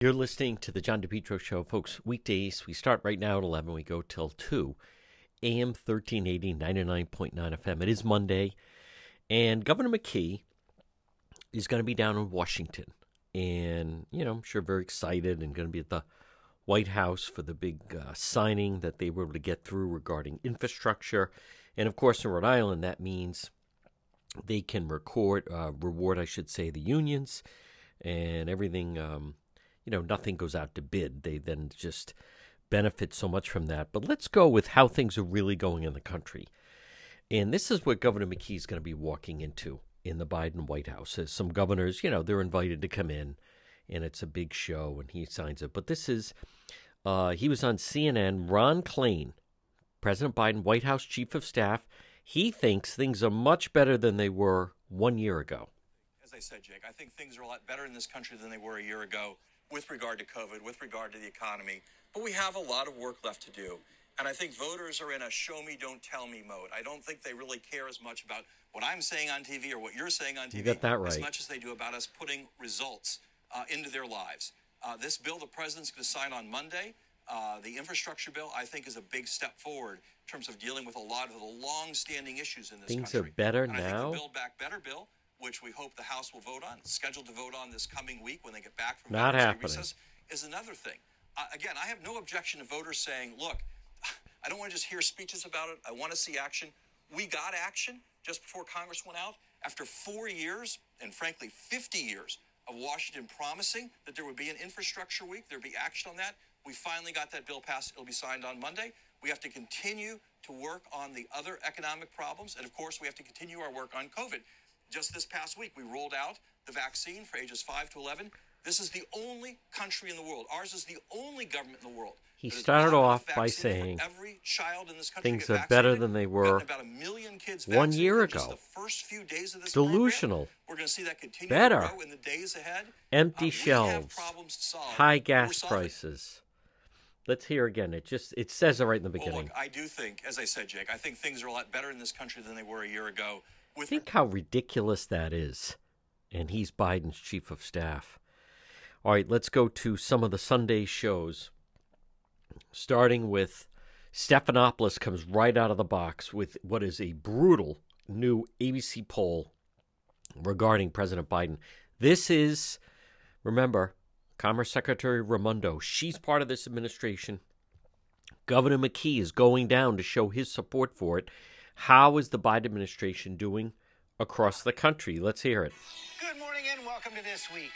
You're listening to the John DePetro Show, folks. Weekdays, we start right now at 11. We go till 2. AM 1380, 99.9 FM. It is Monday. And Governor McKee is going to be down in Washington. And, you know, I'm sure very excited and going to be at the White House for the big uh, signing that they were able to get through regarding infrastructure. And, of course, in Rhode Island, that means they can record, uh, reward, I should say, the unions and everything. Um, you know, nothing goes out to bid. They then just benefit so much from that. But let's go with how things are really going in the country. And this is what Governor McKee is going to be walking into in the Biden White House. As some governors, you know, they're invited to come in and it's a big show and he signs it. But this is, uh, he was on CNN. Ron Klain, President Biden, White House Chief of Staff, he thinks things are much better than they were one year ago. As I said, Jake, I think things are a lot better in this country than they were a year ago with regard to COVID, with regard to the economy. But we have a lot of work left to do. And I think voters are in a show me, don't tell me mode. I don't think they really care as much about what I'm saying on TV or what you're saying on TV You got that right. as much as they do about us putting results uh, into their lives. Uh, this bill the president's going to sign on Monday, uh, the infrastructure bill, I think is a big step forward in terms of dealing with a lot of the long-standing issues in this Things country. are better and I think now? the Build Back Better bill, which we hope the House will vote on, scheduled to vote on this coming week when they get back from Not happening. recess, is another thing. Uh, again, I have no objection to voters saying, look, I don't want to just hear speeches about it. I want to see action. We got action just before Congress went out. After four years, and frankly, 50 years of Washington promising that there would be an infrastructure week, there'd be action on that. We finally got that bill passed. It'll be signed on Monday. We have to continue to work on the other economic problems. And of course, we have to continue our work on COVID. Just this past week, we rolled out the vaccine for ages 5 to 11. This is the only country in the world. Ours is the only government in the world. He started off by saying every child in this country things are better than they were about a million kids one year ago. the first few days of this Delusional. program. We're going to see that continue Better. to grow in the days ahead. Empty Uh, shelves, problems to solve. high gas prices. Let's hear again. It just it says it right in the Well, beginning. look, I do think, as I said, Jake, I think things are a lot better in this country than they were a year ago. With Think how ridiculous that is. And he's Biden's chief of staff. All right, let's go to some of the Sunday shows. Starting with Stephanopoulos comes right out of the box with what is a brutal new ABC poll regarding President Biden. This is, remember, Commerce Secretary Raimondo. She's part of this administration. Governor McKee is going down to show his support for it. How is the Biden administration doing across the country? Let's hear it. Good morning and welcome to This Week.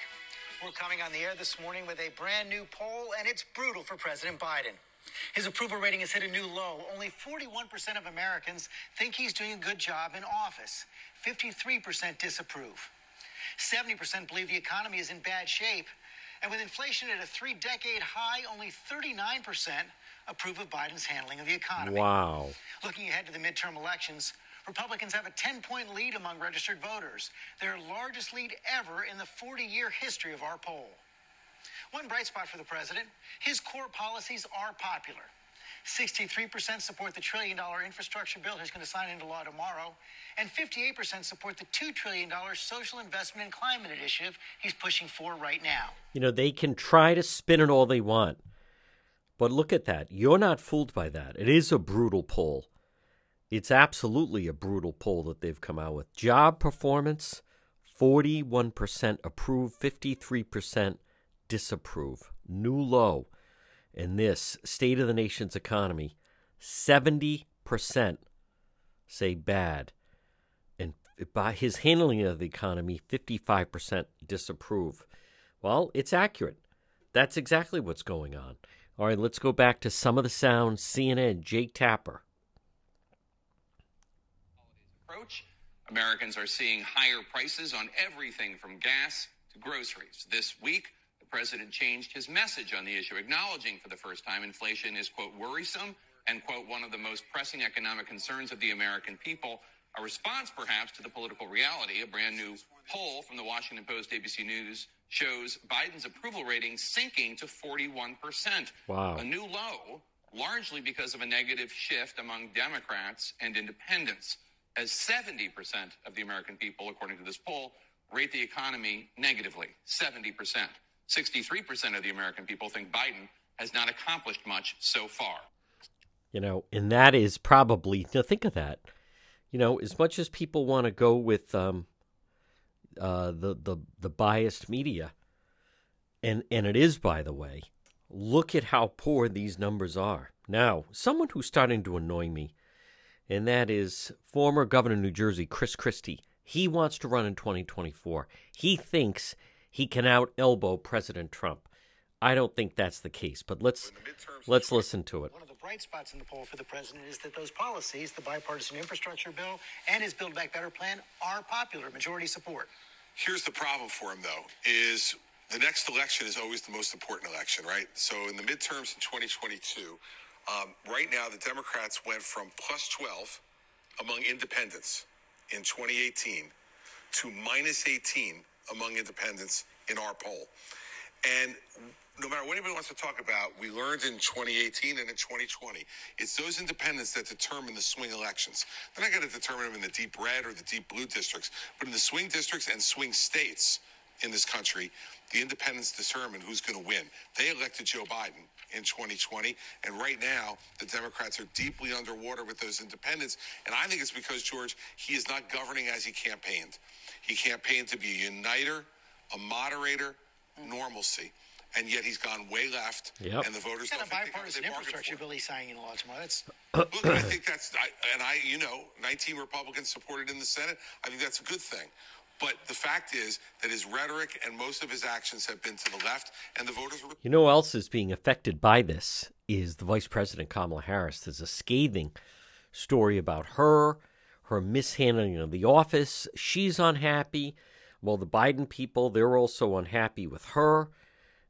We're coming on the air this morning with a brand new poll, and it's brutal for President Biden. His approval rating has hit a new low. Only 41% of Americans think he's doing a good job in office, 53% disapprove. 70% believe the economy is in bad shape. And with inflation at a three decade high, only 39% approve of Biden's handling of the economy. Wow. Looking ahead to the midterm elections, Republicans have a 10 point lead among registered voters, their largest lead ever in the 40 year history of our poll. One bright spot for the president his core policies are popular. 63% support the trillion dollar infrastructure bill he's going to sign into law tomorrow, and 58% support the $2 trillion social investment and climate initiative he's pushing for right now. You know, they can try to spin it all they want. But look at that. You're not fooled by that. It is a brutal poll. It's absolutely a brutal poll that they've come out with. Job performance 41% approve, 53% disapprove. New low. In this state of the nation's economy, 70% say bad. And by his handling of the economy, 55% disapprove. Well, it's accurate. That's exactly what's going on. All right, let's go back to some of the sounds. CNN, Jake Tapper. approach. Americans are seeing higher prices on everything from gas to groceries. This week, the president changed his message on the issue, acknowledging for the first time inflation is, quote, worrisome and, quote, one of the most pressing economic concerns of the American people. A response, perhaps, to the political reality. A brand new poll from the Washington Post ABC News shows Biden's approval rating sinking to 41%. Wow. A new low, largely because of a negative shift among Democrats and independents, as 70% of the American people, according to this poll, rate the economy negatively. 70%. 63% of the American people think Biden has not accomplished much so far. You know, and that is probably, now think of that. You know, as much as people want to go with um, uh, the, the, the biased media, and, and it is, by the way, look at how poor these numbers are. Now, someone who's starting to annoy me, and that is former governor of New Jersey, Chris Christie. He wants to run in 2024. He thinks he can out elbow President Trump. I don't think that's the case, but let's let's listen to it. One of the bright spots in the poll for the president is that those policies, the bipartisan infrastructure bill and his Build Back Better plan, are popular, majority support. Here's the problem for him, though, is the next election is always the most important election, right? So in the midterms in 2022, um, right now the Democrats went from plus 12 among independents in 2018 to minus 18 among independents in our poll. And no matter what anybody wants to talk about, we learned in 2018 and in 2020, it's those independents that determine the swing elections. They're not going to determine them in the deep red or the deep blue districts, but in the swing districts and swing states in this country, the independents determine who's going to win. They elected Joe Biden in 2020, and right now the Democrats are deeply underwater with those independents. And I think it's because George he is not governing as he campaigned. He campaigned to be a uniter, a moderator, normalcy. And yet he's gone way left, Yep. and the voters Got don't a think bipartisan they bargained infrastructure for it. bill he's signing into law tomorrow. That's Look, I think that's, I, and I, you know, 19 Republicans supported in the Senate. I think that's a good thing. But the fact is that his rhetoric and most of his actions have been to the left, and the voters are. You know who else is being affected by this is the Vice President Kamala Harris. There's a scathing story about her, her mishandling of the office. She's unhappy. Well, the Biden people, they're also unhappy with her.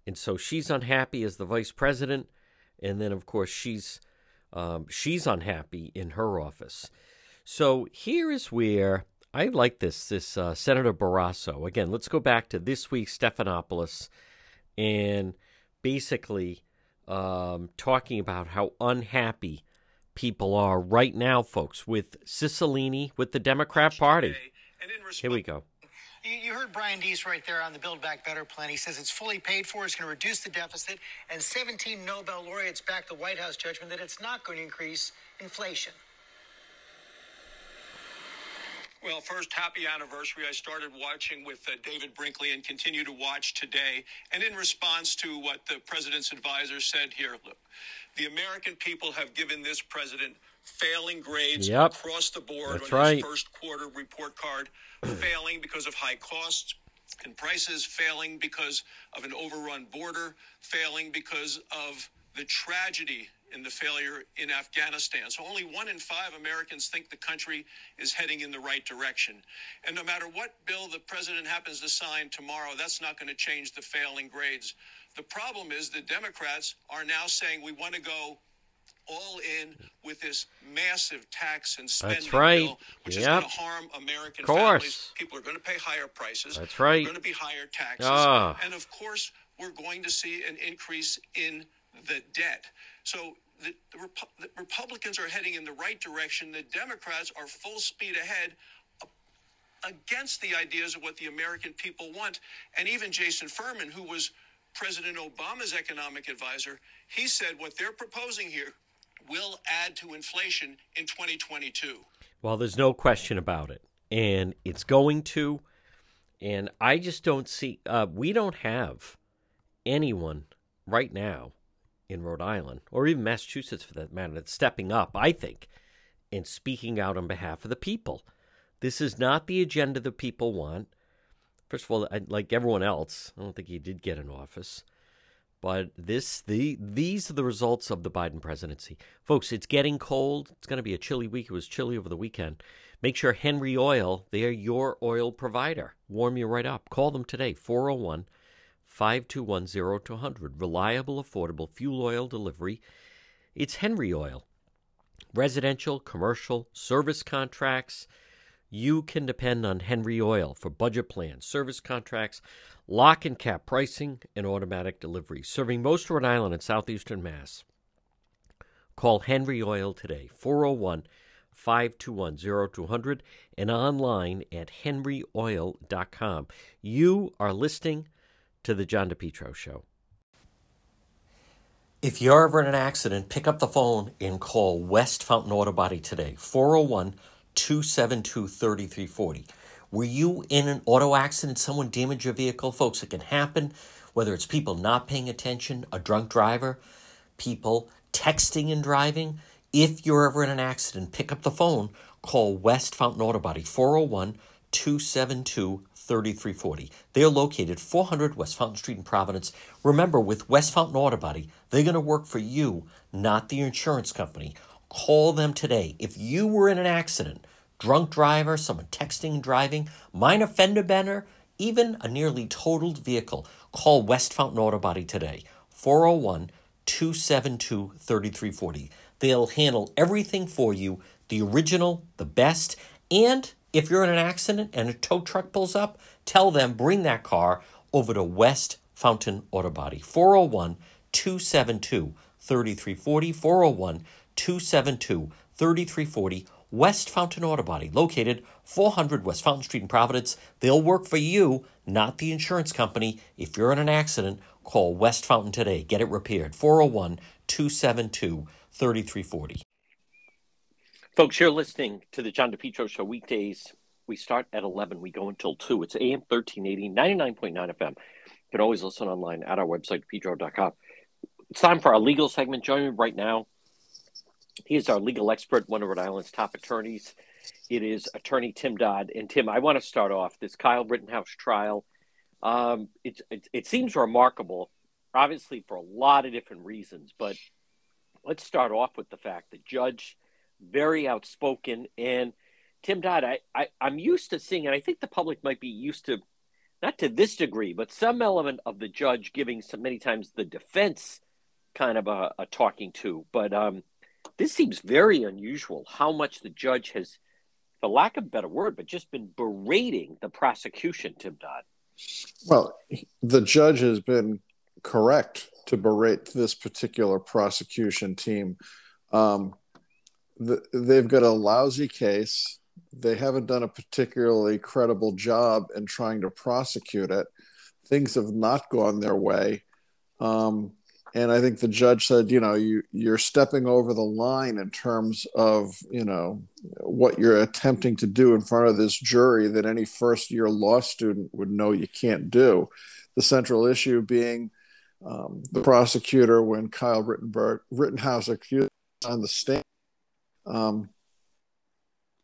And so she's unhappy as the vice president. And then, of course, she's um, she's unhappy in her office. So here is where I like this. This uh, Senator Barrasso. Again, let's go back to this week, Stephanopoulos, and basically um, talking about how unhappy people are right now, folks, with Cicilline, with the Democrat Party. And in Here we go. You, heard Brian Deese right there on the Build Back Better plan. He says it's fully paid for, it's going to reduce the deficit, and 17 Nobel laureates back the White House judgment that it's not going to increase inflation. Well, first, happy anniversary. I started watching with uh, David Brinkley and continue to watch today. And in response to what the president's advisor said here, look, the American people have given this president failing grades Yep. across the board That's on right. his first quarter report card, failing because of high costs and prices, failing because of an overrun border, failing because of the tragedy in the failure in Afghanistan. So only one in five Americans think the country is heading in the right direction. And no matter what bill the president happens to sign tomorrow, that's not going to change the failing grades. The problem is the Democrats are now saying we want to go all in with this massive tax and spending right. bill, which is Yep. going to harm American Of course. families. People are going to pay higher prices. That's right. There are going to be higher taxes. Ah. And of course, we're going to see an increase in the debt. So the, the, Repu- the Republicans are heading in the right direction. The Democrats are full speed ahead against the ideas of what the American people want. And even Jason Furman, who was President Obama's economic advisor, he said what they're proposing here will add to inflation in 2022. Well, there's no question about it. And it's going to. And I just don't see, uh, we don't have anyone right now in Rhode Island, or even Massachusetts for that matter, that's stepping up, I think, and speaking out on behalf of the people. This is not the agenda the people want. First of all, like everyone else, I don't think he did get in office. But this, the these are the results of the Biden presidency, folks. It's getting cold. It's going to be a chilly week. It was chilly over the weekend. Make sure Henry Oil, they're your oil provider. Warm you right up. Call them today, 401 521 0200. Reliable, affordable fuel oil delivery. It's Henry Oil. Residential, commercial, service contracts. You can depend on Henry Oil for budget plans, service contracts, lock and cap pricing, and automatic delivery. Serving most Rhode Island and southeastern Mass. Call Henry Oil today, 401 521 0200, and online at henryoil.com. You are listening to the John DePetro Show. If you're ever in an accident, pick up the phone and call West Fountain Auto Body today, 401 272 3340. Were you in an auto accident? Someone damaged your vehicle? Folks, it can happen, whether it's people not paying attention, a drunk driver, people texting and driving. If you're ever in an accident, pick up the phone, call West Fountain Auto Body, 401 272 3340. They are located 400 West Fountain Street in Providence. Remember, with West Fountain Auto Body, they're going to work for you, not the insurance company. Call them today. If you were in an accident, drunk driver, someone texting and driving, minor fender bender, even a nearly totaled vehicle, call West Fountain Auto Body today. 401 272 3340. They'll handle everything for you the original, the best, and if you're in an accident and a tow truck pulls up, tell them bring that car over to West Fountain Auto Body. 401 272 3340. 401 272 3340. West Fountain Auto Body, located 400 West Fountain Street in Providence. They'll work for you, not the insurance company. If you're in an accident, call West Fountain today. Get it repaired. 401 272 3340. Folks, you're listening to the John DePetro Show weekdays. We start at 11. We go until 2. It's AM 1380, 99.9 FM. You can always listen online at our website, depetro.com. It's time for our legal segment. Join me right now, he is our legal expert, one of Rhode Island's top attorneys. It is attorney Tim Dodd. And Tim, I want to start off this Kyle Rittenhouse trial. Um, it, it, it seems remarkable, obviously, for a lot of different reasons. But let's start off with the fact that Judge very outspoken. And Tim Dodd, I, I, I'm used to seeing, and I think the public might be used to, not to this degree, but some element of the judge giving so many times the defense kind of a, a talking to. But um, this seems very unusual how much the judge has, for lack of a better word, but just been berating the prosecution, Tim Dodd. Well, the judge has been correct to berate this particular prosecution team. Um, the, they've got a lousy case. They haven't done a particularly credible job in trying to prosecute it. Things have not gone their way. Um, and I think the judge said, you know, you you're stepping over the line in terms of, you know, what you're attempting to do in front of this jury that any first year law student would know you can't do. The central issue being um, the prosecutor when Kyle Rittenberg Rittenhouse accused on the stand um,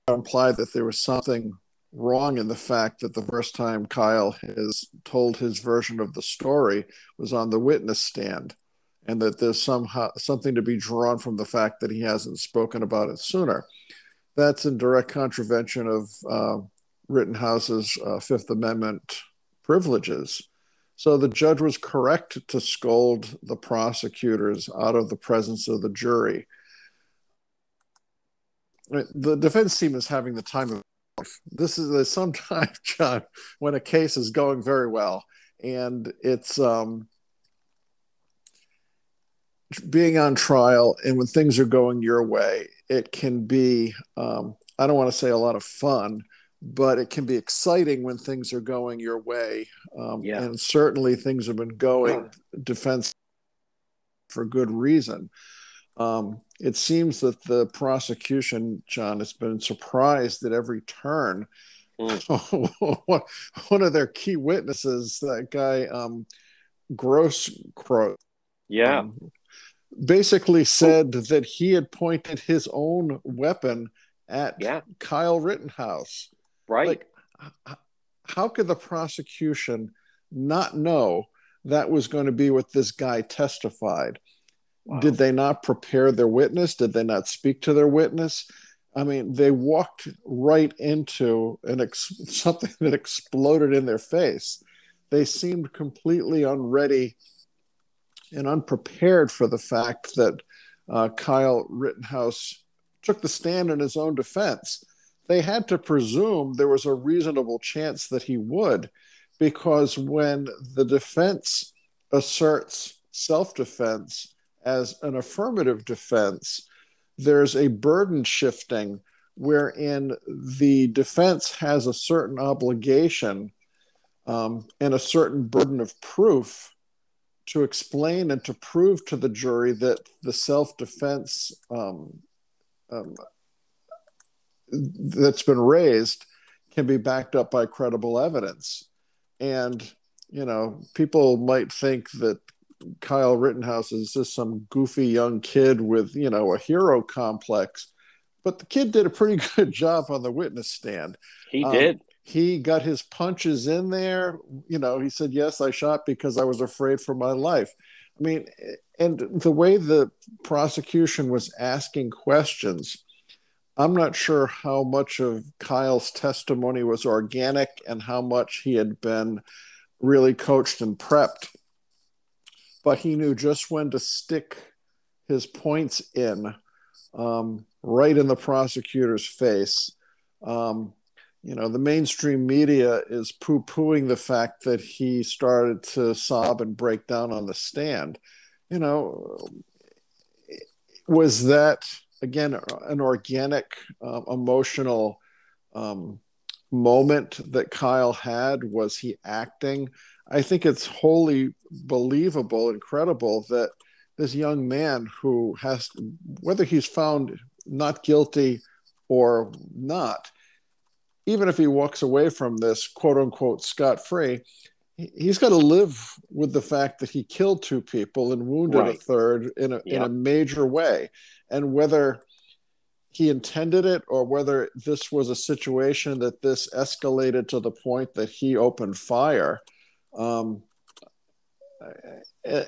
implied that there was something wrong in the fact that the first time Kyle has told his version of the story was on the witness stand, and that there's somehow something to be drawn from the fact that he hasn't spoken about it sooner. That's in direct contravention of uh, Rittenhouse's uh, Fifth Amendment privileges. So the judge was correct to scold the prosecutors out of the presence of the jury the defense team is having the time of this is a sometime john when a case is going very well and it's um, being on trial and when things are going your way it can be um, i don't want to say a lot of fun but it can be exciting when things are going your way um, yeah. and certainly things have been going defense for good reason um, it seems that the prosecution, John, has been surprised at every turn. Mm. One of their key witnesses, that guy um, Gross Crow, yeah, um, basically oh. said that he had pointed his own weapon at yeah. Kyle Rittenhouse. Right. Like, how could the prosecution not know that was going to be what this guy testified? Wow. Did they not prepare their witness? Did they not speak to their witness? I mean, they walked right into an ex- something that exploded in their face. They seemed completely unready and unprepared for the fact that uh, Kyle Rittenhouse took the stand in his own defense. They had to presume there was a reasonable chance that he would, because when the defense asserts self defense, as an affirmative defense, there's a burden shifting wherein the defense has a certain obligation um, and a certain burden of proof to explain and to prove to the jury that the self-defense um, um, that's been raised can be backed up by credible evidence. And you know people might think that kyle rittenhouse is just some goofy young kid with you know a hero complex but the kid did a pretty good job on the witness stand. He um, did he got his punches in there. You know he said yes i shot because i was afraid for my life. I mean and the way the prosecution was asking questions i'm not sure how much of kyle's testimony was organic and how much he had been really coached and prepped but he knew just when to stick his points in um, right in the prosecutor's face. Um, you know, the mainstream media is poo pooing the fact that he started to sob and break down on the stand. You know, was that, again, an organic, uh, emotional um, moment that Kyle had? Was he acting? I think it's wholly believable, incredible that this young man who has, whether he's found not guilty or not, even if he walks away from this quote unquote scot free, he's got to live with the fact that he killed two people and wounded right. a third in a, in a major way. And whether he intended it or whether this was a situation that this escalated to the point that he opened fire, um,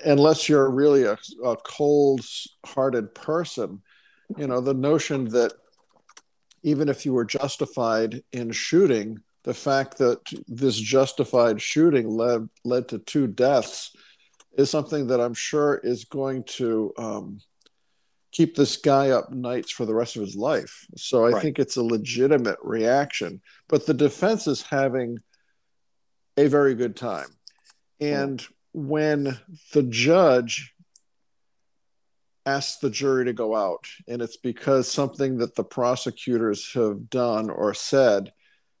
unless you're really a, a cold hearted person, you know, the notion that even if you were justified in shooting, the fact that this justified shooting led led to two deaths is something that I'm sure is going to um, keep this guy up nights for the rest of his life. So I right. think it's a legitimate reaction. But the defense is having a very good time. And when the judge asked the jury to go out, and it's because something that the prosecutors have done or said,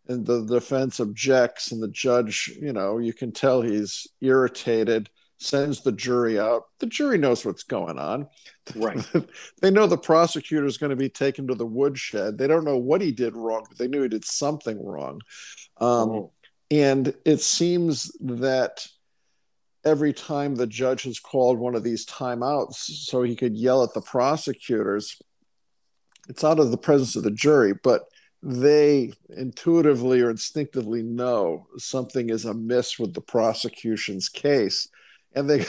and the defense objects, and the judge, you know, you can tell he's irritated, sends the jury out. The jury knows what's going on. Right. they know the prosecutor is going to be taken to the woodshed. They don't know what he did wrong, but they knew he did something wrong. Um, oh. And it seems that every time the judge has called one of these timeouts so he could yell at the prosecutors it's out of the presence of the jury but they intuitively or instinctively know something is amiss with the prosecution's case. And they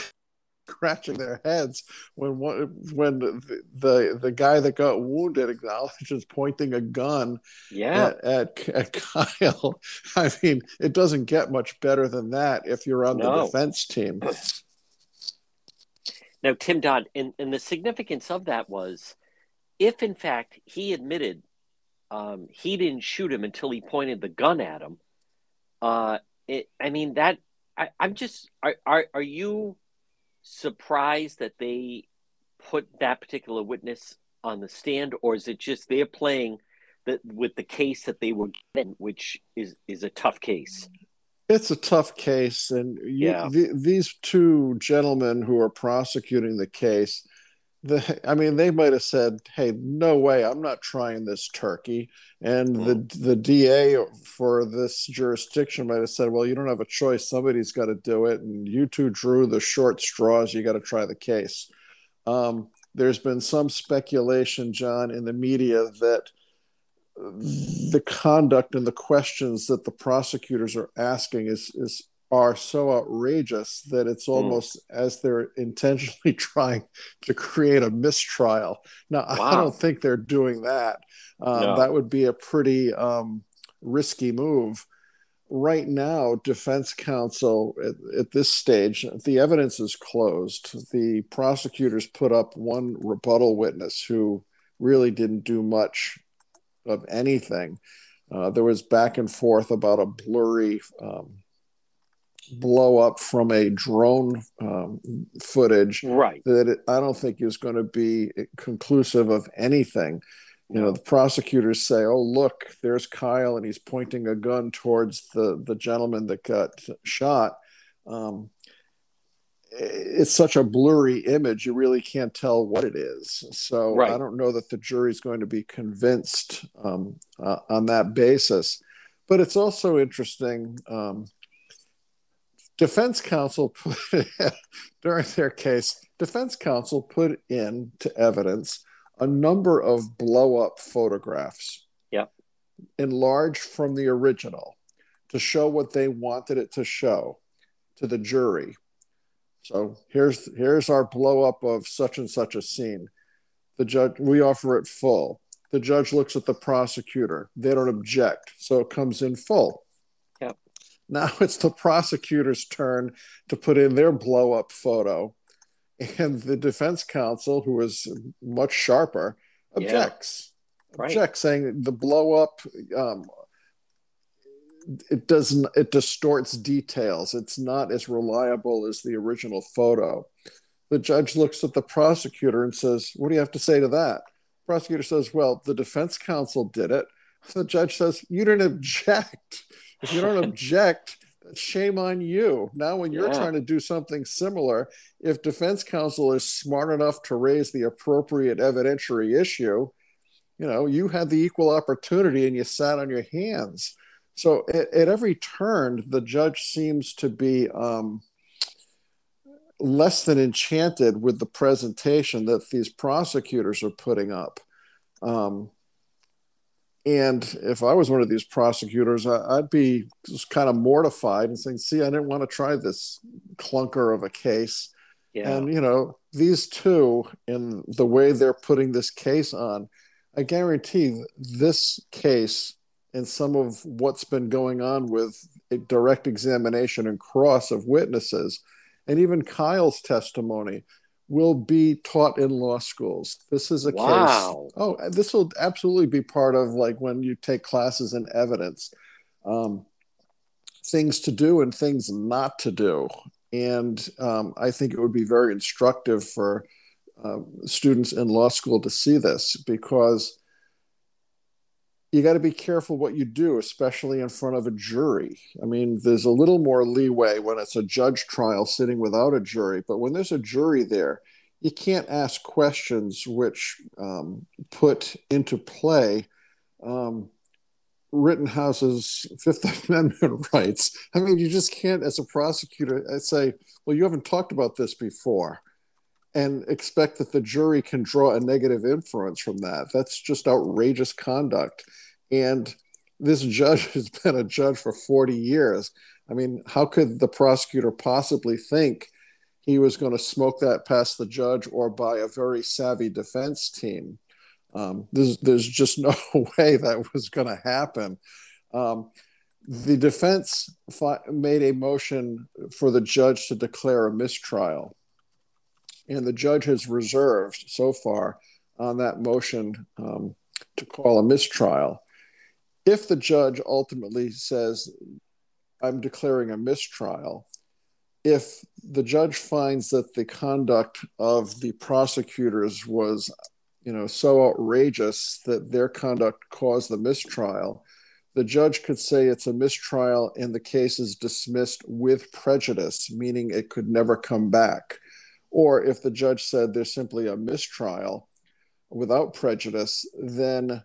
scratching their heads when one, when the, the, the guy that got wounded acknowledges pointing a gun yeah. at, at, at Kyle. I mean, it doesn't get much better than that if you're on no. the defense team. Now, Tim Dodd, and, and the significance of that was if in fact he admitted um, he didn't shoot him until he pointed the gun at him, uh, it, I mean, that I, am just, are, are, are you surprised that they put that particular witness on the stand, or is it just they're playing that with the case that they were given, which is is a tough case? It's a tough case, and you, yeah. the, these two gentlemen who are prosecuting the case, the, I mean, they might have said, "Hey, no way, I'm not trying this turkey." And the the DA for this jurisdiction might have said, "Well, you don't have a choice. Somebody's got to do it." And you two drew the short straws. You got to try the case. Um, there's been some speculation, John, in the media that the conduct and the questions that the prosecutors are asking is is are so outrageous that it's hmm. almost mm. as they're intentionally trying to create a mistrial. Now, wow. I don't think they're doing that. Um, no. That would be a pretty um, risky move. Right now, defense counsel at, at, this stage, the evidence is closed. The prosecutors put up one rebuttal witness who really didn't do much of anything. Uh, there was back and forth about a blurry um, blow up from a drone um, footage right. that it, i don't think is going to be conclusive of anything. You know the prosecutors say oh look there's kyle and he's pointing a gun towards the the gentleman that got shot. Um, it's such a blurry image you really can't tell what it is. So Right. i don't know that the jury's going to be convinced um, uh, on that basis. But it's also interesting um, defense counsel put during their case defense counsel put into evidence a number of blow up photographs. Yep. enlarged from the original to show what they wanted it to show to the jury. So here's here's our blow up of such and such a scene. The judge we offer it full. The judge looks at the prosecutor. They don't object. So it comes in full. Now it's the prosecutor's turn to put in their blow up photo. And the defense counsel who is much sharper Yeah. objects. Right. objects saying the blow up um, it doesn't it distorts details. It's not as reliable as the original photo. The judge looks at the prosecutor and says what do you have to say to that? Prosecutor says well the defense counsel did it. The judge says you didn't object if you don't object shame on you. Now when you're Yeah. trying to do something similar if defense counsel is smart enough to raise the appropriate evidentiary issue you know you had the equal opportunity and you sat on your hands. So at, at every turn the judge seems to be um, less than enchanted with the presentation that these prosecutors are putting up. Um, and if I was one of these prosecutors, I, I'd be just kind of mortified and saying, "See, I didn't want to try this clunker of a case." Yeah. And you know, these two, in the way they're putting this case on, I guarantee this case and some of what's been going on with a direct examination and cross of witnesses, and even Kyle's testimony, will be taught in law schools. This is a Wow. case. Oh, this will absolutely be part of like when you take classes in evidence. Um, things to do and things not to do. And um, I think it would be very instructive for uh, students in law school to see this because you got to be careful what you do, especially in front of a jury. I mean, there's a little more leeway when it's a judge trial sitting without a jury, but when there's a jury there, you can't ask questions which um, put into play um, Rittenhouse's Fifth Amendment rights. I mean, you just can't, as a prosecutor, uh, say, well, you haven't talked about this before and expect that the jury can draw a negative inference from that. That's just outrageous conduct. And this judge has been a judge for 40 years. I mean, how could the prosecutor possibly think he was going to smoke that past the judge or by a very savvy defense team? Um, there's, there's just no way that was going to happen. Um, the defense fi- made a motion for the judge to declare a mistrial and the judge has reserved so far on that motion um, to call a mistrial. If the judge ultimately says, I'm declaring a mistrial, if the judge finds that the conduct of the prosecutors was, you know, so outrageous that their conduct caused the mistrial, the judge could say it's a mistrial and the case is dismissed with prejudice, meaning it could never come back. Or if the judge said there's simply a mistrial without prejudice, then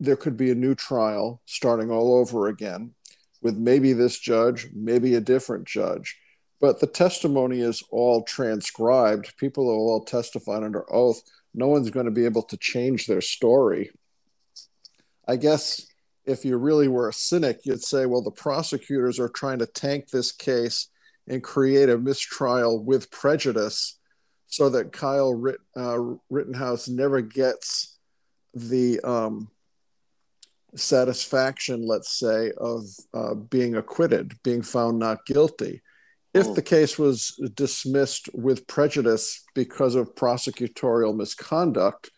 there could be a new trial starting all over again with maybe this judge, maybe a different judge. But the testimony is all transcribed. People are all testified under oath. No one's going to be able to change their story. I guess if you really were a cynic, you'd say, well, the prosecutors are trying to tank this case and create a mistrial with prejudice so that Kyle Ritt, uh, Rittenhouse never gets the um, satisfaction, let's say, of uh, being acquitted, being found not guilty. If Mm. the case was dismissed with prejudice because of prosecutorial misconduct,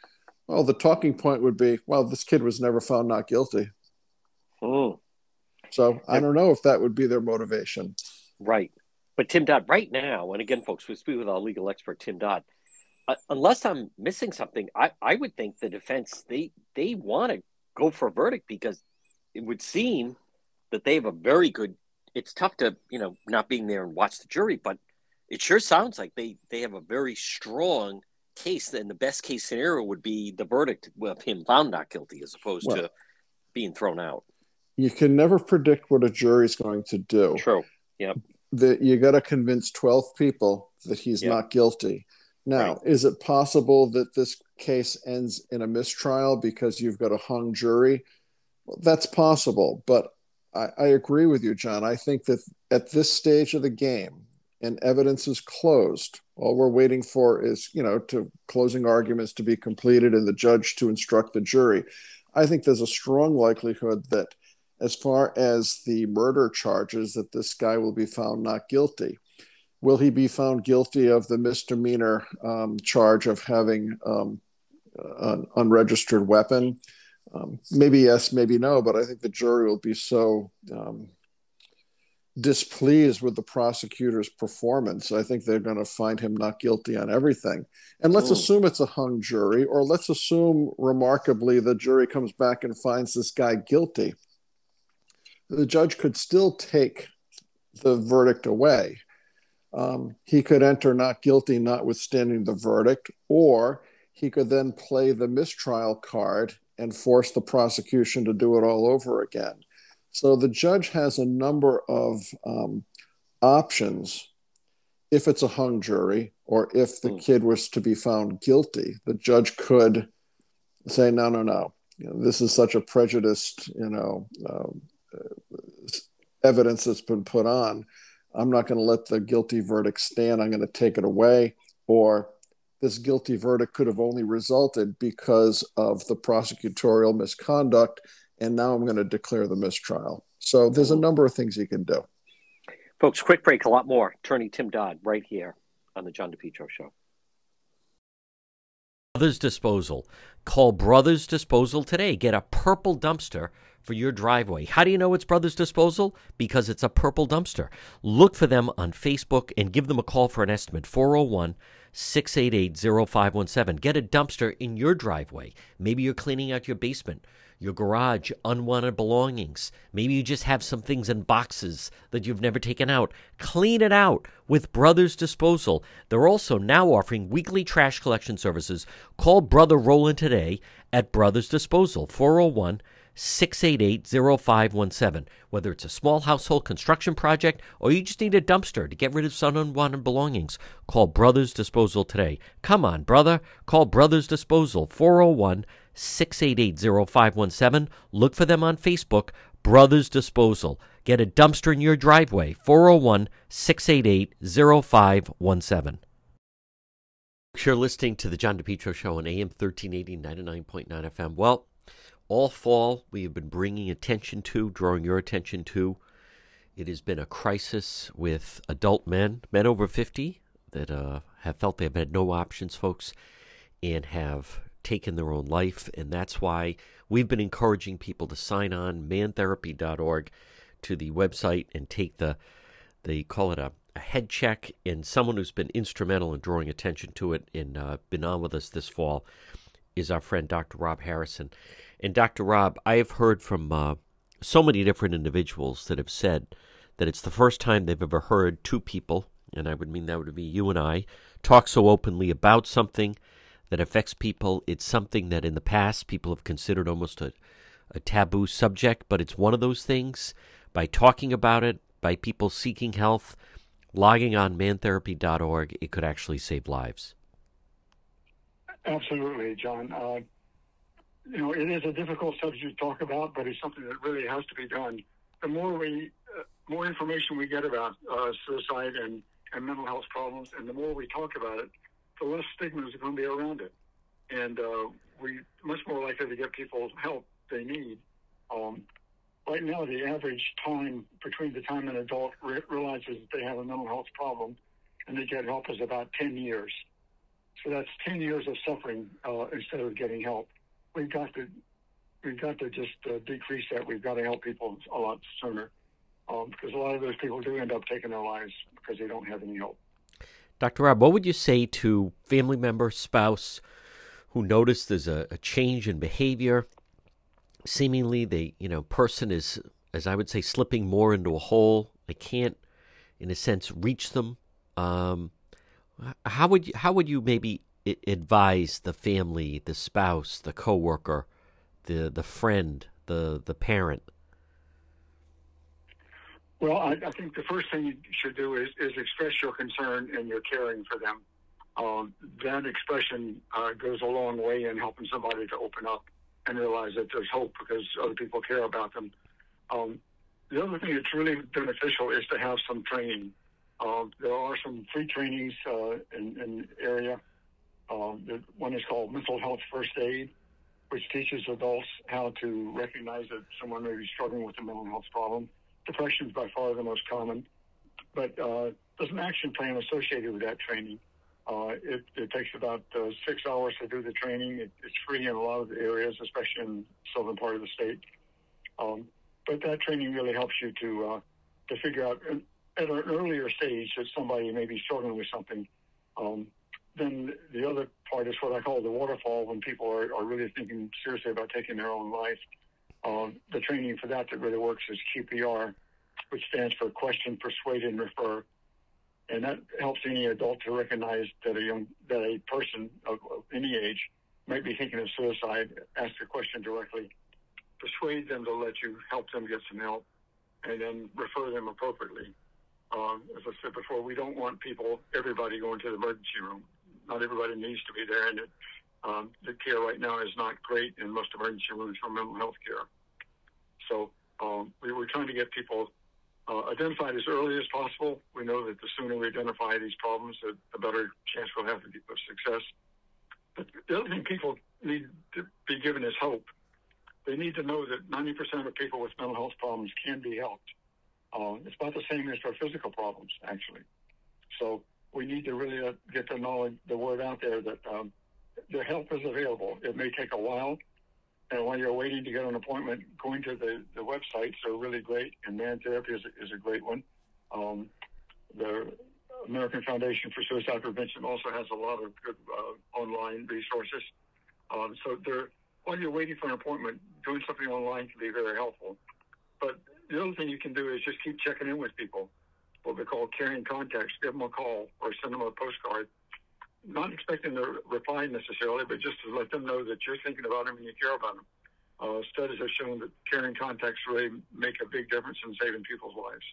well, the talking point would be, well, this kid was never found not guilty. Mm, So I don't know if that would be their motivation. right. But Tim Dodd, right now, and again, folks, we speak with our legal expert, Tim Dodd. Uh, unless I'm missing something, I, I would think the defense they they want to go for a verdict because it would seem that they have a very good. It's tough to you know not being there and watch the jury, but it sure sounds like they they have a very strong case. And the best case scenario would be the verdict of him found not guilty as opposed well, to being thrown out. You can never predict what a jury's going to do. True. Yep. That you got to convince twelve people that he's yep. not guilty. Now, right. is it possible that this case ends in a mistrial because you've got a hung jury? Well, that's possible, but I, I agree with you, John. I think that at this stage of the game, and evidence is closed. All we're waiting for is, you know, to closing arguments to be completed and the judge to instruct the jury. I think there's a strong likelihood that as far as the murder charges that this guy will be found not guilty. Will he be found guilty of the misdemeanor um, charge of having um, an unregistered weapon? Um, maybe yes, maybe no, but I think the jury will be so um, displeased with the prosecutor's performance. I think they're going to find him not guilty on everything. And let's Ooh. assume it's a hung jury, or let's assume remarkably the jury comes back and finds this guy guilty. The judge could still take the verdict away. Um, he could enter not guilty, notwithstanding the verdict, or he could then play the mistrial card and force the prosecution to do it all over again. So the judge has a number of um, options if it's a hung jury or if the mm. kid was to be found guilty. The judge could say, no, no, no. You know, this is such a prejudiced, you know, um, evidence that's been put on. I'm not going to let the guilty verdict stand. I'm going to take it away. Or this guilty verdict could have only resulted because of the prosecutorial misconduct and now I'm going to declare the mistrial. So there's a number of things you can do. Folks, quick break, a lot more. Attorney Tim Dodd right here on the John DePetro Show. Brothers Disposal. Call Brothers Disposal today. Get a purple dumpster for your driveway. How do you know it's Brothers Disposal? Because it's a purple dumpster. Look for them on Facebook and give them a call for an estimate 401 688 0517. Get a dumpster in your driveway. Maybe you're cleaning out your basement your garage, unwanted belongings. Maybe you just have some things in boxes that you've never taken out. Clean it out with Brothers Disposal. They're also now offering weekly trash collection services. Call Brother Roland today at Brothers Disposal, 401 688 0517. Whether it's a small household construction project or you just need a dumpster to get rid of some unwanted belongings, call Brothers Disposal today. Come on, brother. Call Brothers Disposal, 401 688 0517. Look for them on Facebook, Brothers Disposal. Get a dumpster in your driveway, 401 688 0517. You're listening to the John DePetro Show on AM 1380, 99.9 FM. Well, all fall we have been bringing attention to, drawing your attention to. It has been a crisis with adult men, men over 50, that uh, have felt they've had no options, folks, and have taken their own life. And that's why we've been encouraging people to sign on mantherapy.org to the website and take the, they call it a, a head check. And someone who's been instrumental in drawing attention to it and uh, been on with us this fall is our friend Dr. Rob Harrison. And Dr. Rob, I have heard from uh, so many different individuals that have said that it's the first time they've ever heard two people, and I would mean that would be you and I, talk so openly about something that affects people. It's something that in the past people have considered almost a, a taboo subject, but it's one of those things. By talking about it, by people seeking health, logging on mantherapy.org, it could actually save lives. Absolutely, John. Uh, you know, it is a difficult subject to talk about, but it's something that really has to be done. The more we, uh, more information we get about uh, suicide and, and mental health problems, and the more we talk about it, the less stigma is going to be around it, and uh, we're much more likely to get people help they need. Um, right now, the average time between the time an adult re- realizes that they have a mental health problem and they get help is about 10 years. So that's 10 years of suffering uh, instead of getting help. We've got to we've got to just uh, decrease that. We've got to help people a lot sooner um, because a lot of those people do end up taking their lives because they don't have any help. Dr. Rob, what would you say to family member, spouse who notice there's a, a change in behavior. Seemingly, the you know person is, as I would say, slipping more into a hole. I can't, in a sense, reach them. Um, how would you, how would you maybe advise the family, the spouse, the coworker, the the friend, the the parent? Well, I, I think the first thing you should do is, is express your concern and your caring for them. Um, that expression uh, goes a long way in helping somebody to open up and realize that there's hope because other people care about them. Um, the other thing that's really beneficial is to have some training. Uh, there are some free trainings uh, in, in the Uh, one is called Mental Health First Aid, which teaches adults how to recognize that someone may be struggling with a mental health problem. Depression is by far the most common, but uh, there's an action plan associated with that training. Uh, it, it, takes about uh, six hours to do the training. It, it's free in a lot of areas, especially in the southern part of the state. Um, but that training really helps you to uh, to figure out at an earlier stage that somebody may be struggling with something. Um, then the other part is what I call the waterfall when people are, are really thinking seriously about taking their own life. Uh, the training for that that really works is QPR, which stands for Question, Persuade, and Refer and that helps any adult to recognize that a young that a person of, of any age might be thinking of suicide. Ask a question directly, persuade them to let you help them get some help, and then refer them appropriately. Um, as I said before, we don't want people, everybody going to the emergency room. Not everybody needs to be there, and it, um, the care right now is not great in most emergency rooms for mental health care. So um, we, we're trying to get people uh, identified as early as possible. We know that the sooner we identify these problems, the, the better chance we'll have of success. But the other thing people need to be given is hope. They need to know that 90% of people with mental health problems can be helped. Uh, it's about the same as for physical problems, actually. So we need to really uh, get the knowledge, the word out there that um, the help is available. It may take a while, and while you're waiting to get an appointment, going to the, the websites are really great, and Man Therapy is a, is a great one. Um, the American Foundation for Suicide Prevention also has a lot of good uh, online resources. Um, so while you're waiting for an appointment, doing something online can be very helpful. But the other thing you can do is just keep checking in with people, what we call caring contacts. Give them a call or send them a postcard not expecting a reply necessarily, but just to let them know that you're thinking about them and you care about them. Uh, studies have shown that caring contacts really make a big difference in saving people's lives.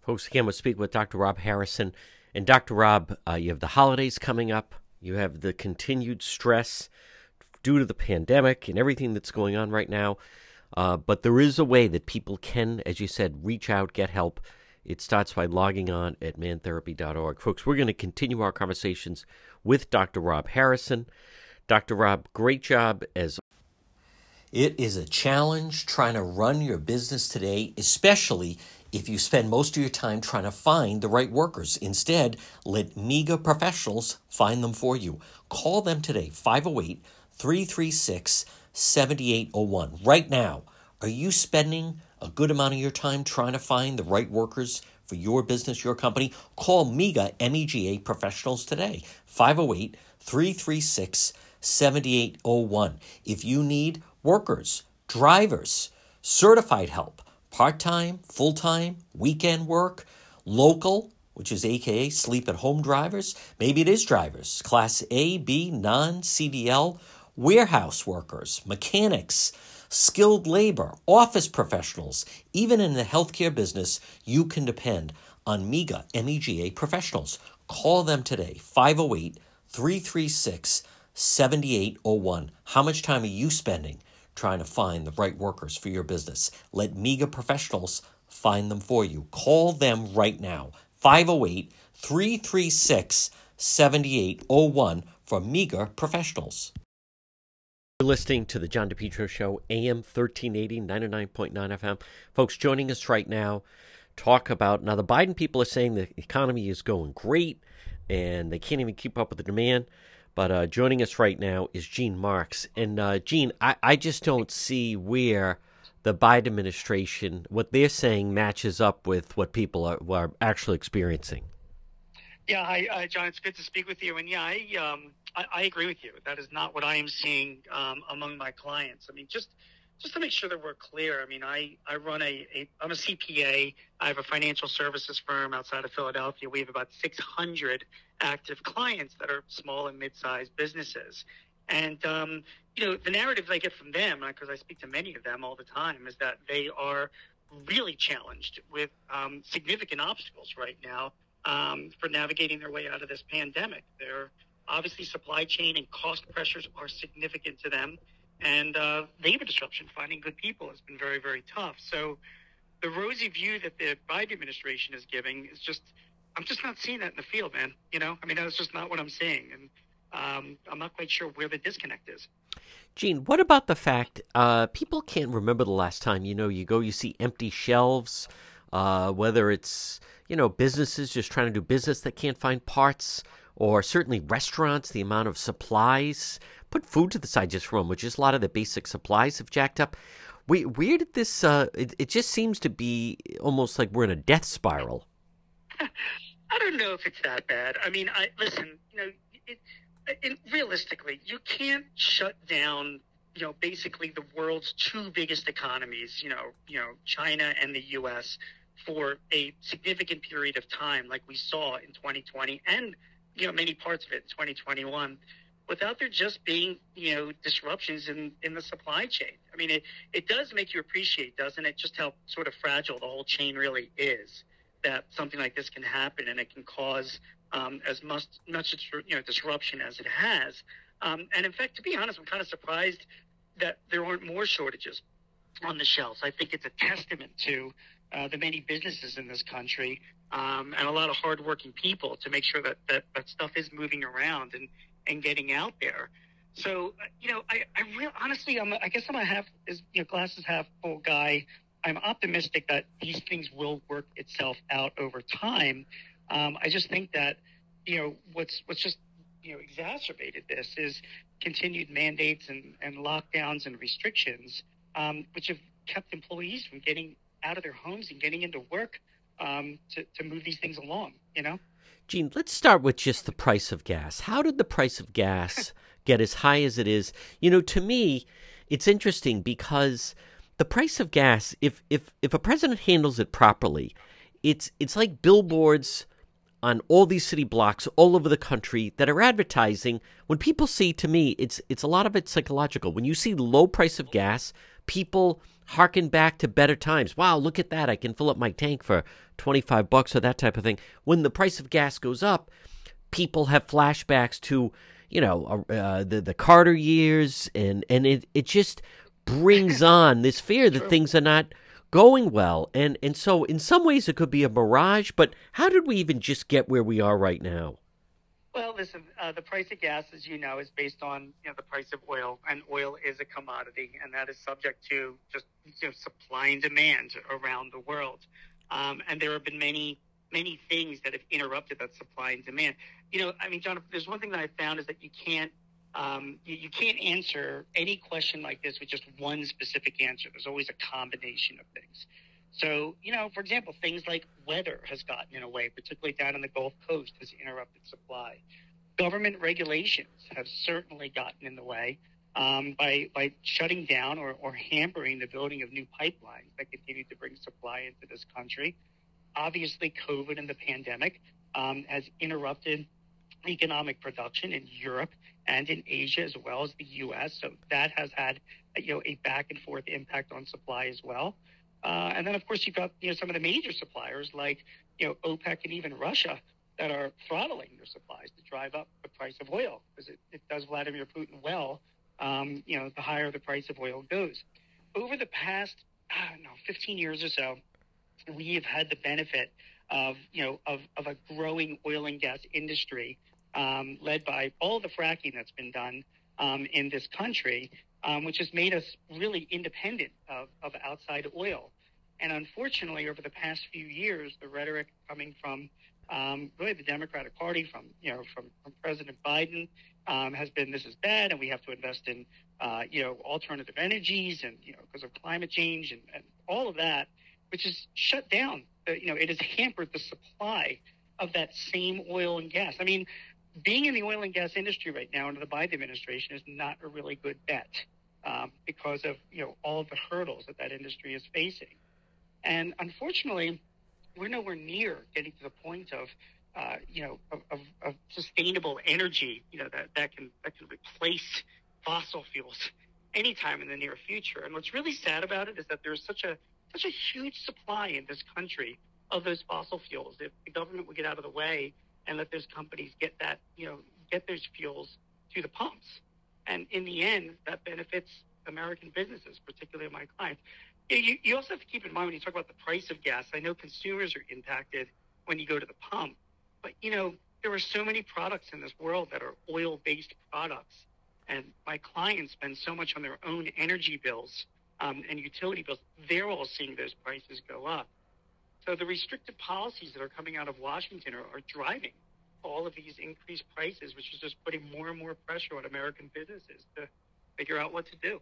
Folks, again, we'll speak with Dr. Rob Harrison. And Dr. Rob, uh, you have the holidays coming up. You have the continued stress due to the pandemic and everything that's going on right now. Uh, but there is a way that people can, as you said, reach out, get help. It starts by logging on at mantherapy.org. Folks, we're going to continue our conversations with Dr. Rob Harrison. Dr. Rob, great job as it is a challenge trying to run your business today, especially if you spend most of your time trying to find the right workers. Instead, let MEGA professionals find them for you. Call them today, 508 336 7801. Right now, are you spending a good amount of your time trying to find the right workers for your business, your company? Call MEGA MEGA professionals today, 508 336 7801. If you need workers, drivers, certified help, part time, full time, weekend work, local, which is AKA sleep at home drivers, maybe it is drivers, class A, B, non CDL, warehouse workers, mechanics, skilled labor, office professionals, even in the healthcare business, you can depend on MEGA, MEGA professionals. Call them today, 508 336 7801. How much time are you spending trying to find the right workers for your business? Let MEGA professionals find them for you. Call them right now, 508 336 7801 for MEGA professionals. You're listening to the John DePetro Show, AM 1380, 99.9 FM. Folks, joining us right now, talk about now the Biden people are saying the economy is going great and they can't even keep up with the demand. But uh, joining us right now is Gene Marks. And uh, Gene, I, I just don't see where the Biden administration, what they're saying, matches up with what people are, are actually experiencing. Yeah, hi, uh, John. It's good to speak with you. And yeah, I, um, I, I agree with you. That is not what I am seeing um, among my clients. I mean, just just to make sure that we're clear. I mean, I, I run a, a I'm a CPA. I have a financial services firm outside of Philadelphia. We have about 600 active clients that are small and mid-sized businesses. And um, you know, the narrative I get from them, because I speak to many of them all the time, is that they are really challenged with um, significant obstacles right now um, for navigating their way out of this pandemic. They're obviously supply chain and cost pressures are significant to them, and uh, labor disruption, finding good people, has been very, very tough. So, the rosy view that the Biden administration is giving is just, I'm just not seeing that in the field, man. You know, I mean, that's just not what I'm seeing, and um, I'm not quite sure where the disconnect is. Gene, what about the fact uh, people can't remember the last time you know you go, you see empty shelves, uh, whether it's you know, businesses just trying to do business that can't find parts, or certainly restaurants, the amount of supplies. Put food to the side just for a moment, just a lot of the basic supplies have jacked up. We, where did this? Uh, it, it just seems to be almost like we're in a death spiral. I don't know if it's that bad. I mean, I listen. You know, it, it, realistically, you can't shut down. You know, basically the world's two biggest economies. You know, you know, China and the U.S for a significant period of time, like we saw in 2020 and you know many parts of it in 2021, without there just being you know disruptions in in the supply chain. I mean, it it does make you appreciate, doesn't it, just how sort of fragile the whole chain really is. That something like this can happen and it can cause um, as much much you know disruption as it has. Um, and in fact, to be honest, I'm kind of surprised that there aren't more shortages on the shelves. I think it's a testament to uh, the many businesses in this country um, and a lot of hardworking people to make sure that, that that stuff is moving around and, and getting out there. So, uh, you know, I, I real honestly, I'm, I guess I'm a half, is, you know, glasses half full guy. I'm optimistic that these things will work itself out over time. Um, I just think that, you know, what's, what's just, you know, exacerbated this is continued mandates and, and lockdowns and restrictions, um, which have kept employees from getting out of their homes and getting into work um, to, to move these things along, you know? Gene, let's start with just the price of gas. How did the price of gas get as high as it is? You know, to me, it's interesting because the price of gas, if if if a president handles it properly, it's it's like billboards on all these city blocks all over the country that are advertising. When people see, to me, it's it's a lot of it psychological. When you see low price of gas, people harken back to better times. Wow, look at that. I can fill up my tank for 25 bucks or that type of thing. When the price of gas goes up, people have flashbacks to, you know, uh, uh the the Carter years and and it it just brings on this fear that things are not going well. And and so in some ways it could be a mirage, but how did we even just get where we are right now? Well, listen, uh, the price of gas, as you know, is based on you know the price of oil, and oil is a commodity, and that is subject to just you know, supply and demand around the world. Um, and there have been many many things that have interrupted that supply and demand. You know, I mean, John, there's one thing that I found is that you can't um, you, you can't answer any question like this with just one specific answer. There's always a combination of things. So, you know, for example, things like weather has gotten in a way, particularly down in the Gulf Coast, has interrupted supply. Government regulations have certainly gotten in the way um, by, by shutting down or, or hampering the building of new pipelines that continue to bring supply into this country. Obviously, COVID and the pandemic um, has interrupted economic production in Europe and in Asia as well as the U.S. So that has had you know a back and forth impact on supply as well. Uh, and then, of course, you've got you know some of the major suppliers like you know OPEC and even Russia that are throttling their supplies to drive up the price of oil because it, it does Vladimir Putin well. Um, you know, the higher the price of oil goes. Over the past, I don't know, 15 years or so, we have had the benefit of you know of, of a growing oil and gas industry um, led by all the fracking that's been done um, in this country um, which has made us really independent of, of outside oil. And unfortunately, over the past few years, the rhetoric coming from um, really the Democratic Party, from you know, from, from President Biden, um, has been this is bad, and we have to invest in uh, you know alternative energies, and you know because of climate change and, and all of that, which has shut down. The, you know, it has hampered the supply of that same oil and gas. I mean, being in the oil and gas industry right now under the Biden administration is not a really good bet um, because of you know all the hurdles that that industry is facing. And unfortunately, we're nowhere near getting to the point of uh, you know of, of, of, sustainable energy. You know that that can that can replace fossil fuels anytime in the near future. And what's really sad about it is that there's such a such a huge supply in this country of those fossil fuels. If the government would get out of the way and let those companies get that, you know, get those fuels to the pumps, and in the end, that benefits American businesses, particularly my clients. You, you also have to keep in mind when you talk about the price of gas. I know consumers are impacted when you go to the pump, but you know there are so many products in this world that are oil-based products, and my clients spend so much on their own energy bills um, and utility bills. They're all seeing those prices go up. So the restrictive policies that are coming out of Washington are, are driving all of these increased prices, which is just putting more and more pressure on American businesses to figure out what to do.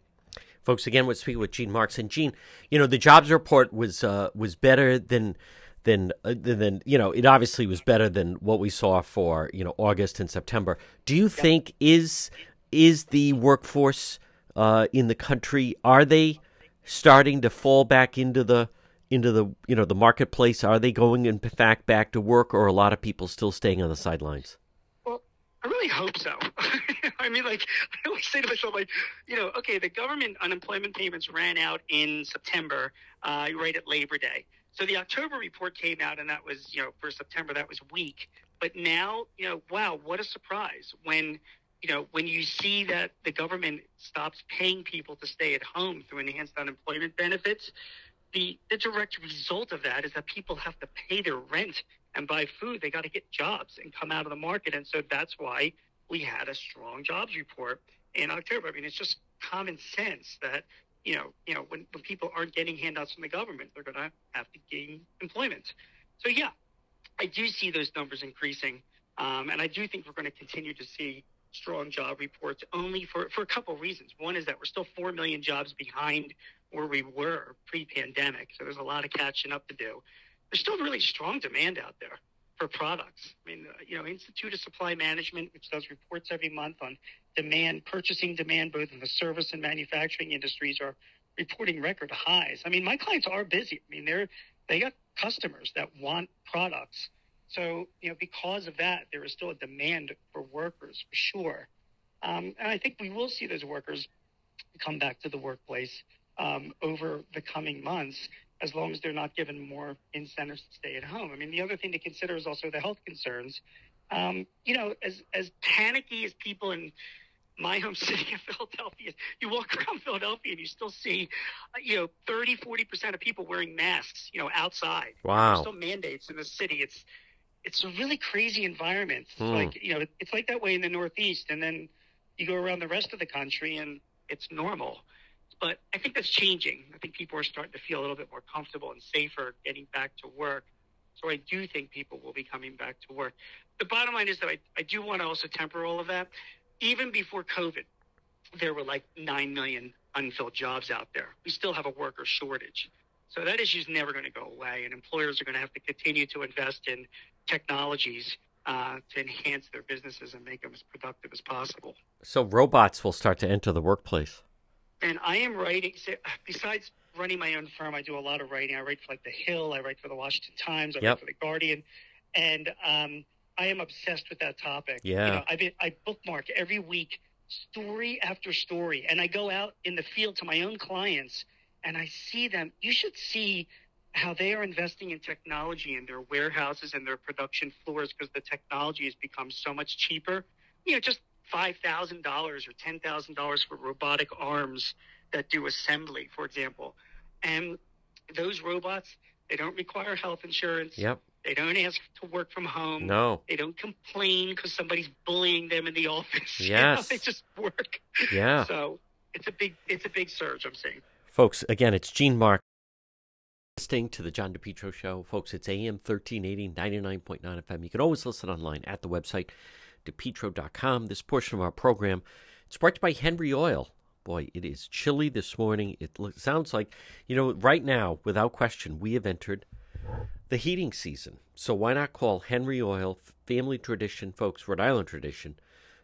Folks, again, we're speaking with Gene Marks, and Gene, you know, the jobs report was uh, was better than than uh, than you know, it obviously was better than what we saw for you know August and September. Do you think is is the workforce uh, in the country are they starting to fall back into the into the you know the marketplace? Are they going in fact back to work, or a lot of people still staying on the sidelines? Well, I really hope so. I mean, like I always say to myself, like you know, okay, the government unemployment payments ran out in September, uh, right at Labor Day. So the October report came out, and that was you know for September that was weak. But now, you know, wow, what a surprise when you know, when you see that the government stops paying people to stay at home through enhanced unemployment benefits, the, the direct result of that is that people have to pay their rent and buy food. They got to get jobs and come out of the market. And so that's why we had a strong jobs report in October. I mean, it's just common sense that, you know, you know, when, when people aren't getting handouts from the government, they're going to have to gain employment. So, yeah, I do see those numbers increasing. Um, and I do think we're going to continue to see strong job reports only for, for a couple of reasons. One is that we're still 4 million jobs behind where we were pre pandemic. So there's a lot of catching up to do. There's still really strong demand out there for products. I mean, uh, you know, Institute of Supply Management, which does reports every month on demand, purchasing demand, both in the service and manufacturing industries, are reporting record highs. I mean, my clients are busy. I mean, they're they got customers that want products so, you know, because of that, there is still a demand for workers for sure. Um, and I think we will see those workers come back to the workplace um, over the coming months as long as they're not given more incentives to stay at home. I mean, the other thing to consider is also the health concerns. Um, you know, as, as panicky as people in my home city of Philadelphia, you walk around Philadelphia and you still see, uh, you know, 30, 40% of people wearing masks, you know, outside. Wow. There's still mandates in the city. It's, it's a really crazy environment. It's hmm. like you know, it's like that way in the Northeast, and then you go around the rest of the country, and it's normal. But I think that's changing. I think people are starting to feel a little bit more comfortable and safer getting back to work. So I do think people will be coming back to work. The bottom line is that I, I do want to also temper all of that. Even before COVID, there were like 9 million unfilled jobs out there. We still have a worker shortage. So that issue is never going to go away, and employers are going to have to continue to invest in technologies uh, to enhance their businesses and make them as productive as possible. So robots will start to enter the workplace. And I am writing. Besides running my own firm, I do a lot of writing. I write for like The Hill. I write for the Washington Times. I yep. write for the Guardian, and um, I am obsessed with that topic. Yeah, you know, I I bookmark every week story after story, and I go out in the field to my own clients, and I see them. You should see how they are investing in technology in their warehouses and their production floors because the technology has become so much cheaper. You know, just five thousand dollars or ten thousand dollars for robotic arms that do assembly, for example. And those robots, they don't require health insurance. Yep. They don't ask to work from home. No. They don't complain because somebody's bullying them in the office. Yes. You know, they just work. Yeah. So it's a big it's a big surge. I'm saying. Folks, again, it's Gene Mark listening to the John DePetro Show. Folks, it's AM 1380, 99.9 FM. You can always listen online at the website, depetro.com. This portion of our program it's brought to you by Henry Oil. Boy, it is chilly this morning. It sounds like, you know, right now, without question, we have entered the heating season. So why not call Henry Oil family tradition, folks, Rhode Island tradition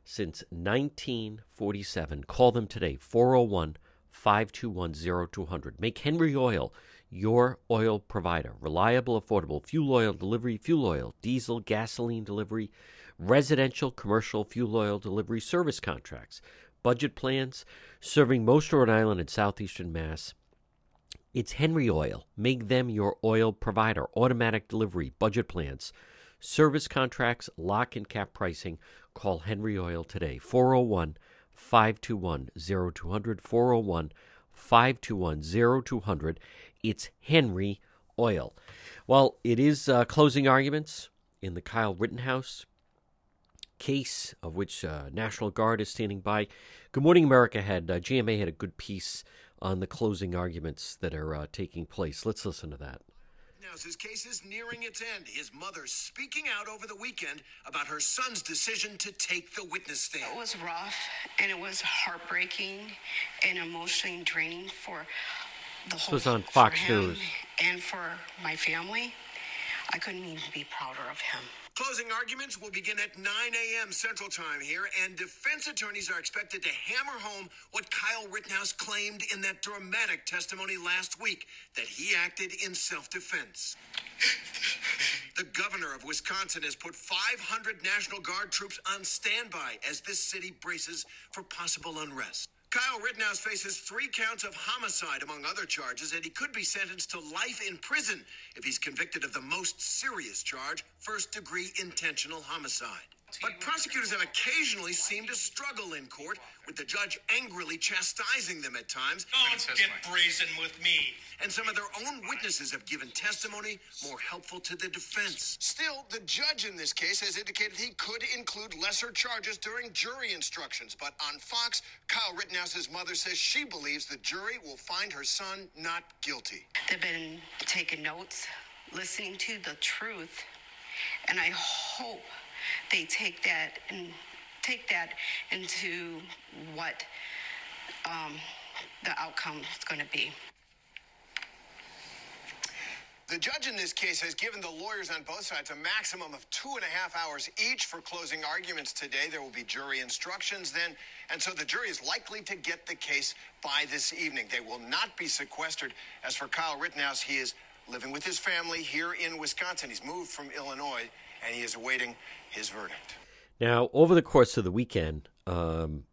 since 1947. Call them today, 401 521 0200. Make Henry Oil your oil provider. Reliable, affordable fuel oil delivery, fuel oil, diesel, gasoline delivery, residential, commercial fuel oil delivery service contracts, budget plans, serving most Rhode Island and southeastern Mass. It's Henry Oil. Make them your oil provider. Automatic delivery, budget plans, service contracts, lock and cap pricing. Call Henry Oil today. 401 521 0200. 401 521 0200. It's Henry Oil. Well, it is uh, closing arguments in the Kyle Rittenhouse case, of which uh, National Guard is standing by. Good Morning America had uh, GMA had a good piece on the closing arguments that are uh, taking place. Let's listen to that. Now, his case is nearing its end. His mother speaking out over the weekend about her son's decision to take the witness stand. It was rough and it was heartbreaking and emotionally draining for the This whole was on Fox News. and for my family. I couldn't even be prouder of him. Closing arguments will begin at 9 a.m. Central Time here, and defense attorneys are expected to hammer home what Kyle Rittenhouse claimed in that dramatic testimony last week that he acted in self defense. The governor of Wisconsin has put 500 National Guard troops on standby as this city braces for possible unrest. Kyle Rittenhouse faces three counts of homicide, among other charges, and he could be sentenced to life in prison if he's convicted of the most serious charge first degree intentional homicide. But prosecutors have occasionally seemed to struggle in court, with the judge angrily chastising them at times. Don't get brazen with me. And some of their own witnesses have given testimony more helpful to the defense. Still, the judge in this case has indicated he could include lesser charges during jury instructions. But on Fox, Kyle Rittenhouse's mother says she believes the jury will find her son not guilty. They've been taking notes, listening to the truth, and I hope they take that and take that into what um, the outcome is going to be. The judge in this case has given the lawyers on both sides a maximum of two and a half hours each for closing arguments today. There will be jury instructions then, and so the jury is likely to get the case by this evening. They will not be sequestered. As for Kyle Rittenhouse, he is living with his family here in Wisconsin. He's moved from Illinois, and he is awaiting his verdict. Now, over the course of the weekend, um,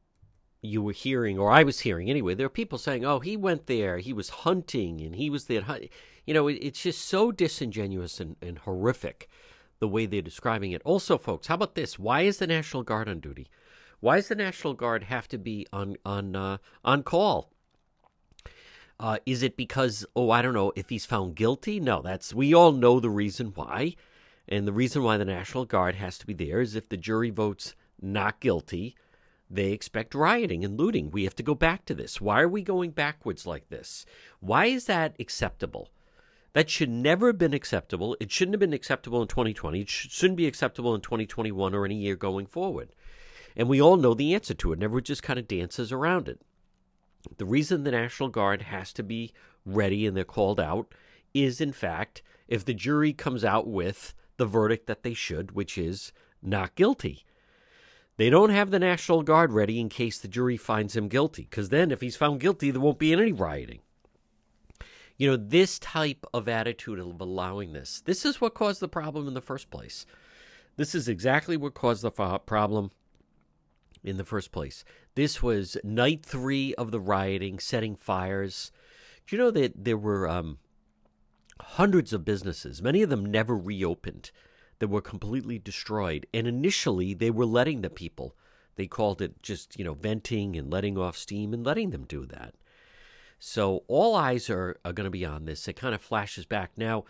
you were hearing, or I was hearing anyway, there are people saying, oh, he went there, he was hunting, and he was there. You know, it, it's just so disingenuous and, and horrific the way they're describing it. Also, folks, how about this? Why is the National Guard on duty? Why does the National Guard have to be on on uh, on call? Uh, is it because oh I don't know if he's found guilty? No, that's we all know the reason why, and the reason why the National Guard has to be there is if the jury votes not guilty, they expect rioting and looting. We have to go back to this. Why are we going backwards like this? Why is that acceptable? That should never have been acceptable. It shouldn't have been acceptable in 2020. It shouldn't be acceptable in 2021 or any year going forward. And we all know the answer to it. And everyone just kind of dances around it. The reason the National Guard has to be ready and they're called out is, in fact, if the jury comes out with the verdict that they should, which is not guilty. They don't have the National Guard ready in case the jury finds him guilty, because then if he's found guilty, there won't be any rioting. You know, this type of attitude of allowing this, this is what caused the problem in the first place. This is exactly what caused the problem in the first place. This was night three of the rioting, setting fires. Do you know that there were um, hundreds of businesses, many of them never reopened, that were completely destroyed? And initially, they were letting the people, they called it just, you know, venting and letting off steam and letting them do that. So all eyes are, are going to be on this. It kind of flashes back. Now,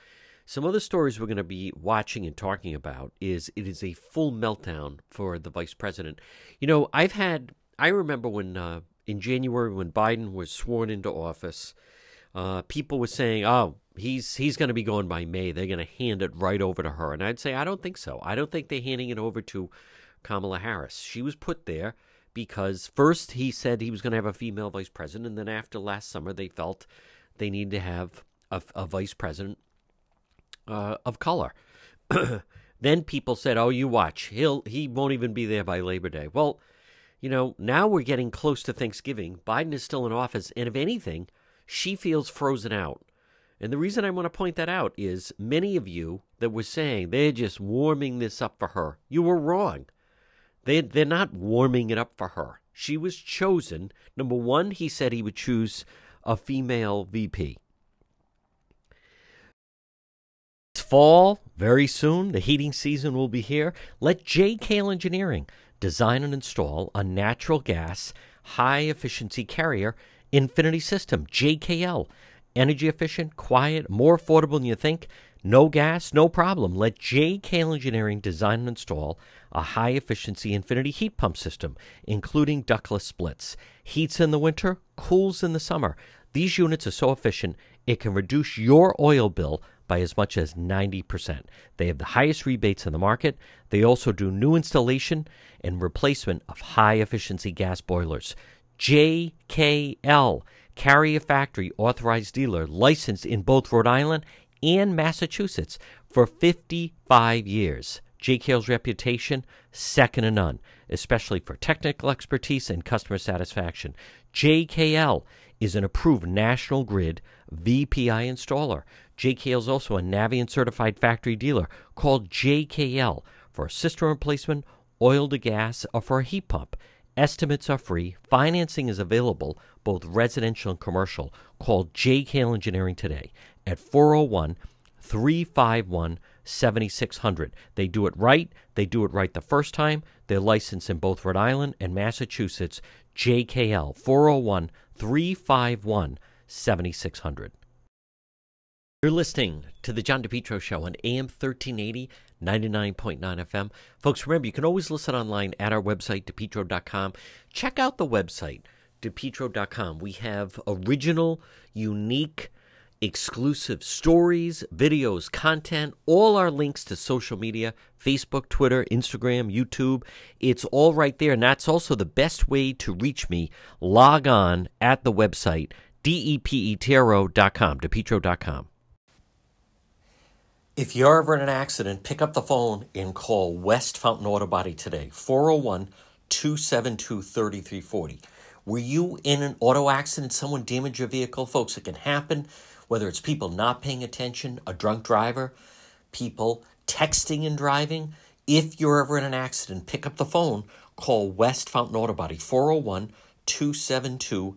some other stories we're going to be watching and talking about is it is a full meltdown for the vice president. You know, I've had, I remember when uh, in January when Biden was sworn into office, uh, people were saying, oh, he's he's going to be going by May. They're going to hand it right over to her. And I'd say, I don't think so. I don't think they're handing it over to Kamala Harris. She was put there because first he said he was going to have a female vice president, and then after last summer they felt they needed to have a, a vice president uh, of color. then people said, "Oh, you watch. He'll he won't even be there by Labor Day." Well, you know, now we're getting close to Thanksgiving. Biden is still in office, and if anything, she feels frozen out. And the reason I want to point that out is many of you that were saying they're just warming this up for her. You were wrong. They they're not warming it up for her. She was chosen. Number one, he said he would choose a female VP. It's fall very soon. The heating season will be here. Let JKL Engineering design and install a natural gas high efficiency carrier infinity system. JKL. Energy efficient, quiet, more affordable than you think. No gas, no problem. Let JKL Engineering design and install a high efficiency infinity heat pump system, including ductless splits. Heats in the winter, cools in the summer. These units are so efficient, it can reduce your oil bill by as much as 90%. They have the highest rebates in the market. They also do new installation and replacement of high efficiency gas boilers. JKL, Carrier Factory authorized dealer, licensed in both Rhode Island and Massachusetts for 55 years. JKL's reputation, second to none, especially for technical expertise and customer satisfaction. JKL is an approved National Grid VPI installer. JKL is also a Navien certified factory dealer called JKL for a system replacement, oil to gas, or for a heat pump. Estimates are free. Financing is available, both residential and commercial. Call JKL Engineering today at 401 351 7600. They do it right. They do it right the first time. They're licensed in both Rhode Island and Massachusetts. JKL 401 351 7600. You're listening to the John DePetro Show on AM 1380, 99.9 FM. Folks, remember, you can always listen online at our website, depetro.com. Check out the website, depetro.com. We have original, unique, exclusive stories, videos, content, all our links to social media Facebook, Twitter, Instagram, YouTube. It's all right there. And that's also the best way to reach me. Log on at the website, depetro.com, depetro.com. If you're ever in an accident, pick up the phone and call West Fountain Auto Body today, 401 272 3340. Were you in an auto accident? Someone damaged your vehicle? Folks, it can happen, whether it's people not paying attention, a drunk driver, people texting and driving. If you're ever in an accident, pick up the phone, call West Fountain Auto Body, 401 272